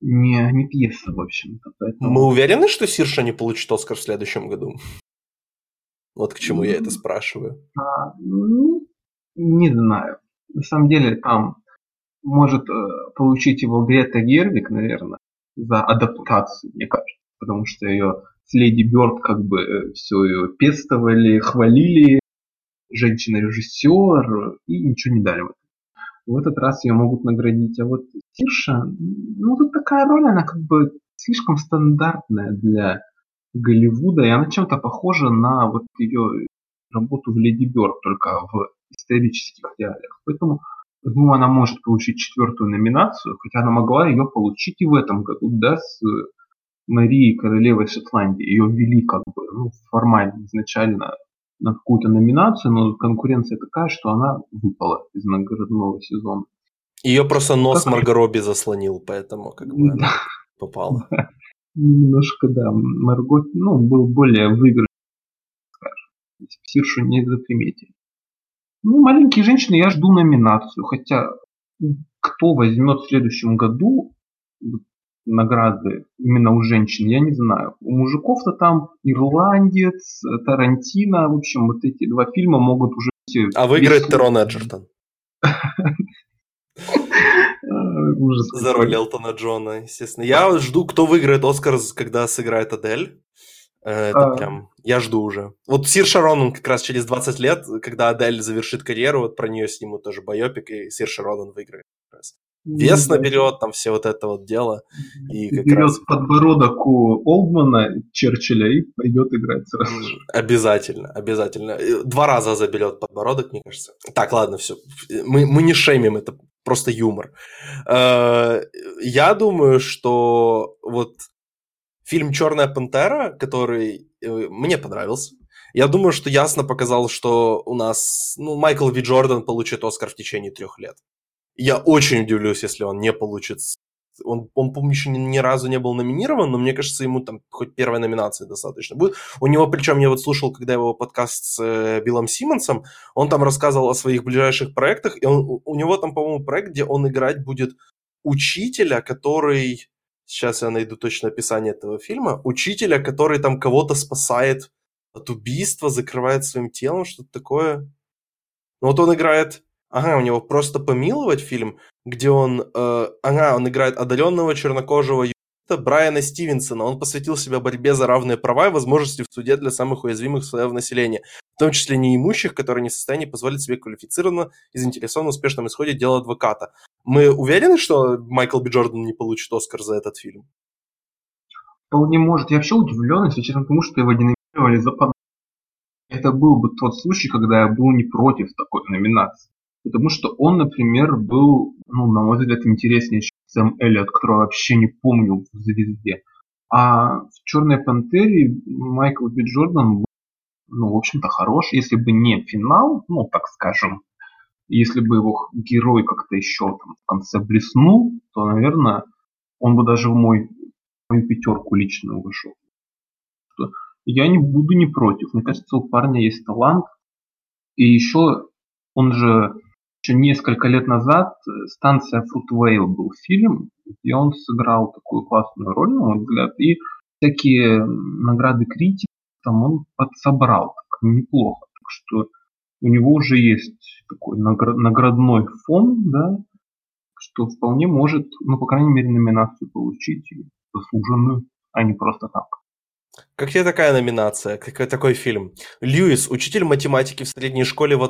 не, не пьеса, в общем-то. Поэтому... Мы уверены, что Сирша не получит Оскар в следующем году? Вот к чему я это спрашиваю. А, ну, не знаю. На самом деле там может э, получить его Грета Гервик, наверное, за адаптацию, мне кажется. Потому что ее с Леди Бёрд как бы э, все ее пестовали, хвалили, женщина-режиссер, и ничего не дали в этот раз ее могут наградить. А вот Тирша, ну тут такая роль, она как бы слишком стандартная для Голливуда, и она чем-то похожа на вот ее работу в Леди Бёрд, только в исторических реалиях. Поэтому, думаю, она может получить четвертую номинацию, хотя она могла ее получить и в этом году, да, с Марией Королевой Шотландии. Ее ввели как бы ну, формально изначально на какую-то номинацию, но конкуренция такая, что она выпала из наградного сезона. Ее просто нос как... Марго Робби заслонил, поэтому как бы она попала. Немножко, да. Марго, ну, был более выигрышный, скажем. Сиршу не заприметили. Ну, «Маленькие женщины» я жду номинацию, хотя кто возьмет в следующем году, награды именно у женщин, я не знаю. У мужиков-то там Ирландец, Тарантино, в общем, вот эти два фильма могут уже... А выиграет Терон Эджертон. Ужас. За роль Элтона Джона, естественно. Я жду, кто выиграет Оскар, когда сыграет Адель. Э, это а... прям, я жду уже. Вот Сир Шарон, как раз через 20 лет, когда Адель завершит карьеру, вот про нее снимут тоже байопик, и Сир Шарон выиграет. Вес наберет, там все вот это вот дело. И как Берет раз... подбородок у Олдмана, Черчилля и пойдет играть сразу. Обязательно, обязательно. Два раза заберет подбородок, мне кажется. Так, ладно, все. Мы, мы не шеймим, это просто юмор. Э, я думаю, что вот фильм Черная пантера, который э, мне понравился. Я думаю, что ясно показал, что у нас ну, Майкл Ви Джордан получит Оскар в течение трех лет. Я очень удивлюсь, если он не получит Он, он помню, еще ни, ни разу не был номинирован, но мне кажется, ему там хоть первой номинации достаточно будет. У него, причем я вот слушал, когда его подкаст с э, Биллом Симмонсом, он там рассказывал о своих ближайших проектах, и он, у него там, по-моему, проект, где он играть будет учителя, который... Сейчас я найду точно описание этого фильма. Учителя, который там кого-то спасает от убийства, закрывает своим телом, что-то такое. Ну вот он играет Ага, у него просто помиловать фильм, где он, э, ага, он играет одаренного чернокожего юриста Брайана Стивенсона. Он посвятил себя борьбе за равные права и возможности в суде для самых уязвимых слоев населения, в том числе неимущих, которые не в состоянии позволить себе квалифицированно и заинтересованно в успешном исходе дела адвоката. Мы уверены, что Майкл Би Джордан не получит Оскар за этот фильм? Вполне может. Я вообще удивлен, если честно, потому что его номинировали за Это был бы тот случай, когда я был не против такой номинации. Потому что он, например, был, ну, на мой взгляд, интереснее, чем Сэм Эллиот, которого вообще не помню в «Звезде». А в «Черной пантере» Майкл Би Джордан ну, в общем-то, хорош. Если бы не финал, ну, так скажем, если бы его герой как-то еще там в конце блеснул, то, наверное, он бы даже в мой, в мою пятерку личную вышел. Я не буду не против. Мне кажется, у парня есть талант. И еще он же еще несколько лет назад э, станция Fruitvale был фильм, где он сыграл такую классную роль, на мой взгляд, и всякие награды критиков там он подсобрал так неплохо. Так что у него уже есть такой наградной фон, да, что вполне может, ну, по крайней мере, номинацию получить и заслуженную, а не просто так. Как тебе такая номинация? Какой такой фильм? Льюис, учитель математики в средней школе в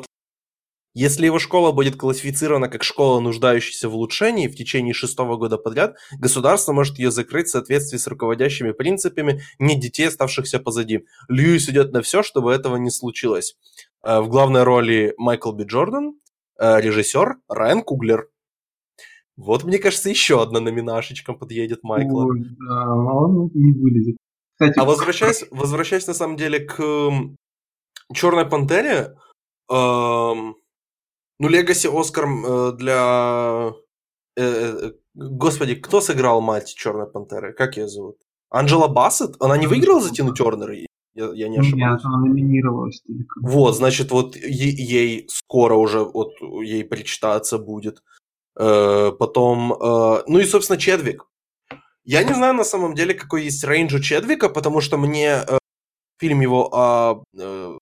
если его школа будет классифицирована как школа, нуждающаяся в улучшении в течение шестого года подряд, государство может ее закрыть в соответствии с руководящими принципами не детей, оставшихся позади. Льюис идет на все, чтобы этого не случилось. Э, в главной роли Майкл Би Джордан, э, режиссер Райан Куглер. Вот, мне кажется, еще одна номинашечка подъедет Майкла. Ой, да, а он не вылезет. Кстати, а возвращаясь, возвращаясь на самом деле к Черной Пантере, эм, ну, Легаси Оскар э, для... Э, э, господи, кто сыграл мать Черной Пантеры? Как ее зовут? Анджела Бассет? Она не выиграла за Тину Тернер? Я, я не ошибаюсь. Нет, она номинировалась. Вот, значит, вот ей, ей скоро уже вот ей причитаться будет. Э, потом, э, ну и, собственно, Чедвик. Я не знаю на самом деле, какой есть рейндж у Чедвика, потому что мне э, фильм его о э,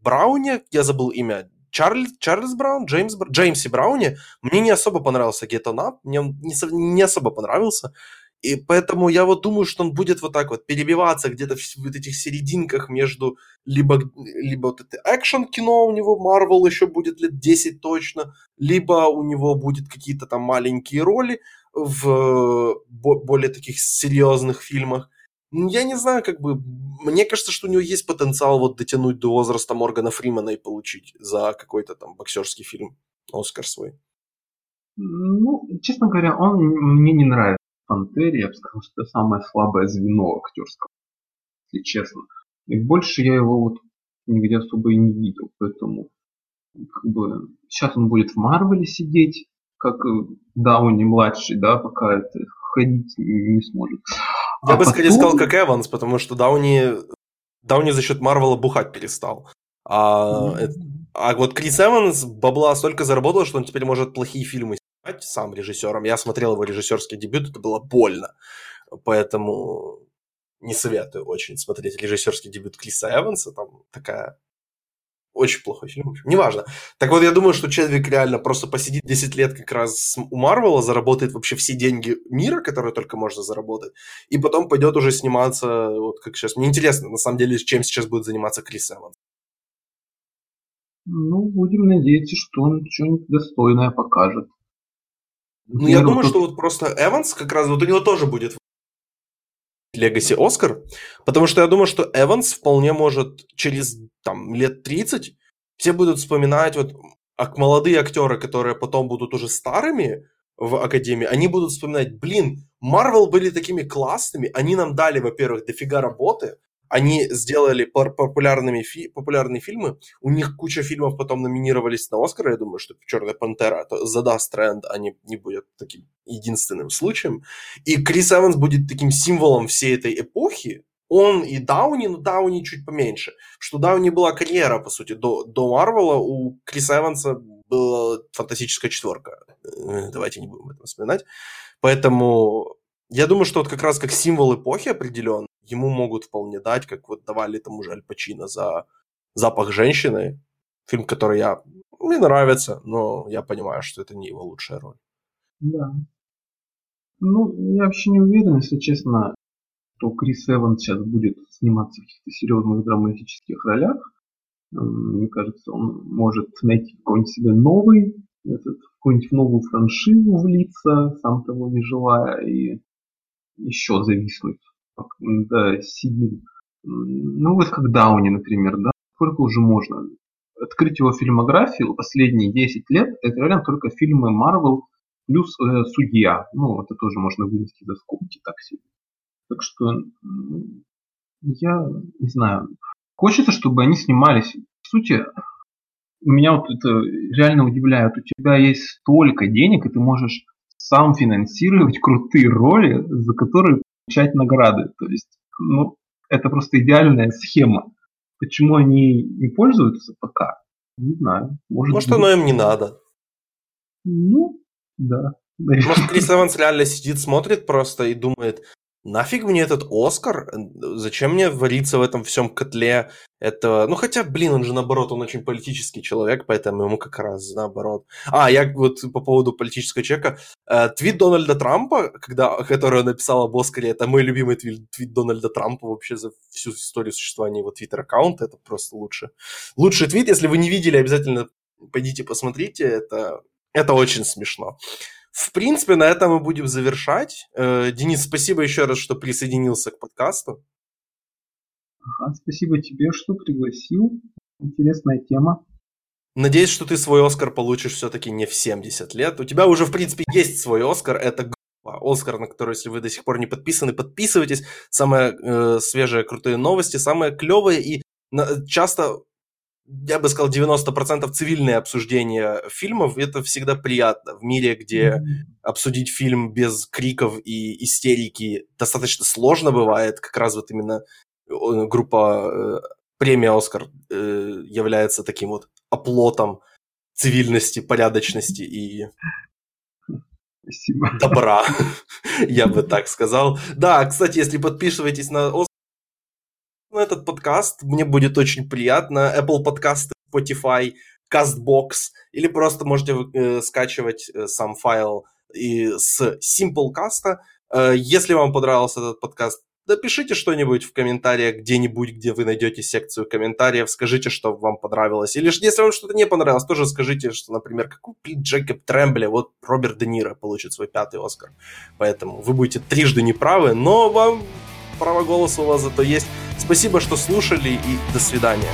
Брауне, я забыл имя, Чарльз, Чарльз Браун, Джеймс, Джеймси Брауне мне не особо понравился Get мне он не, не особо понравился. И поэтому я вот думаю, что он будет вот так вот перебиваться где-то в вот этих серединках между либо, либо вот это экшен-кино у него, Марвел еще будет лет 10 точно, либо у него будет какие-то там маленькие роли в более таких серьезных фильмах. Я не знаю, как бы, мне кажется, что у него есть потенциал вот дотянуть до возраста Моргана Фримана и получить за какой-то там боксерский фильм Оскар свой. Ну, честно говоря, он мне не нравится. Пантере, я бы сказал, что это самое слабое звено актерского, если честно. И больше я его вот нигде особо и не видел, поэтому как бы сейчас он будет в Марвеле сидеть, как Дауни младший, да, пока это ходить не сможет. Я а бы потом... скорее сказал, как Эванс, потому что Дауни, Дауни за счет Марвела бухать перестал. А, mm-hmm. а вот Крис Эванс бабла столько заработал, что он теперь может плохие фильмы снимать сам режиссером. Я смотрел его режиссерский дебют, это было больно. Поэтому не советую очень смотреть режиссерский дебют Криса Эванса. Там такая очень плохой фильм. Неважно. Так вот, я думаю, что Чедвик реально просто посидит 10 лет как раз у Марвела, заработает вообще все деньги мира, которые только можно заработать, и потом пойдет уже сниматься, вот как сейчас. Мне интересно, на самом деле, чем сейчас будет заниматься Крис Эванс. Ну, будем надеяться, что он что-нибудь достойное покажет. Ну, я думаю, тут... что вот просто Эванс как раз, вот у него тоже будет Легаси Оскар, потому что я думаю, что Эванс вполне может через там лет 30 все будут вспоминать вот а молодые актеры, которые потом будут уже старыми в Академии, они будут вспоминать, блин, Марвел были такими классными, они нам дали, во-первых, дофига работы, они сделали популярными фи- популярные фильмы, у них куча фильмов потом номинировались на Оскар, я думаю, что «Черная пантера» задаст тренд, а не, не будет таким единственным случаем. И Крис Эванс будет таким символом всей этой эпохи, он и Дауни, но Дауни чуть поменьше. Что Дауни была карьера, по сути, до, до Марвела, у Криса Эванса была фантастическая четверка. Э, давайте не будем об вспоминать. Поэтому я думаю, что вот как раз как символ эпохи определен, ему могут вполне дать, как вот давали тому же Аль Пачино за «Запах женщины», фильм, который я мне нравится, но я понимаю, что это не его лучшая роль. Да. Ну, я вообще не уверен, если честно, что Крис Эванс сейчас будет сниматься в каких-то серьезных драматических ролях. Мне кажется, он может найти какой-нибудь себе новый, этот, какую-нибудь новую франшизу влиться, сам того не желая, и еще зависнуть, да, сидит. Ну вот как Дауни, например, да, сколько уже можно? Открыть его фильмографию последние 10 лет, это реально только фильмы Марвел плюс э, Судья. Ну, это тоже можно вынести за скобки так себе. Так что я не знаю. Хочется, чтобы они снимались. В сути, меня вот это реально удивляет. У тебя есть столько денег, и ты можешь сам финансировать крутые роли, за которые получать награды. То есть, ну, это просто идеальная схема. Почему они не пользуются пока? Не знаю. Может, Может оно им не надо. Ну, да. Может, Крис Эванс реально сидит, смотрит просто и думает, нафиг мне этот Оскар? Зачем мне вариться в этом всем котле? Это, ну хотя, блин, он же наоборот, он очень политический человек, поэтому ему как раз наоборот. А, я вот по поводу политического человека. Э, твит Дональда Трампа, когда, который он написал об Оскаре, это мой любимый твит, твит Дональда Трампа вообще за всю историю существования его твиттер-аккаунта. Это просто лучше. Лучший твит, если вы не видели, обязательно пойдите посмотрите. Это, это очень смешно. В принципе, на этом мы будем завершать. Э, Денис, спасибо еще раз, что присоединился к подкасту. Ага, спасибо тебе, что пригласил. Интересная тема. Надеюсь, что ты свой Оскар получишь все-таки не в 70 лет. У тебя уже, в принципе, есть свой Оскар. Это Оскар, на который, если вы до сих пор не подписаны, подписывайтесь. Самые э, свежие, крутые новости, самые клевые и на, часто я бы сказал, 90% цивильное обсуждение фильмов, это всегда приятно. В мире, где mm-hmm. обсудить фильм без криков и истерики достаточно сложно бывает, как раз вот именно группа э, премия «Оскар» э, является таким вот оплотом цивильности, порядочности и Спасибо. добра, я бы так сказал. Да, кстати, если подписываетесь на на этот подкаст. Мне будет очень приятно. Apple подкасты, Spotify, CastBox. Или просто можете э, скачивать э, сам файл и с Simplecast. Э, если вам понравился этот подкаст, напишите что-нибудь в комментариях где-нибудь, где вы найдете секцию комментариев, скажите, что вам понравилось. Или если вам что-то не понравилось, тоже скажите, что, например, как купить Джекоб Трембли, вот Роберт Де Ниро получит свой пятый Оскар. Поэтому вы будете трижды неправы, но вам право голоса у вас зато есть. Спасибо, что слушали и до свидания.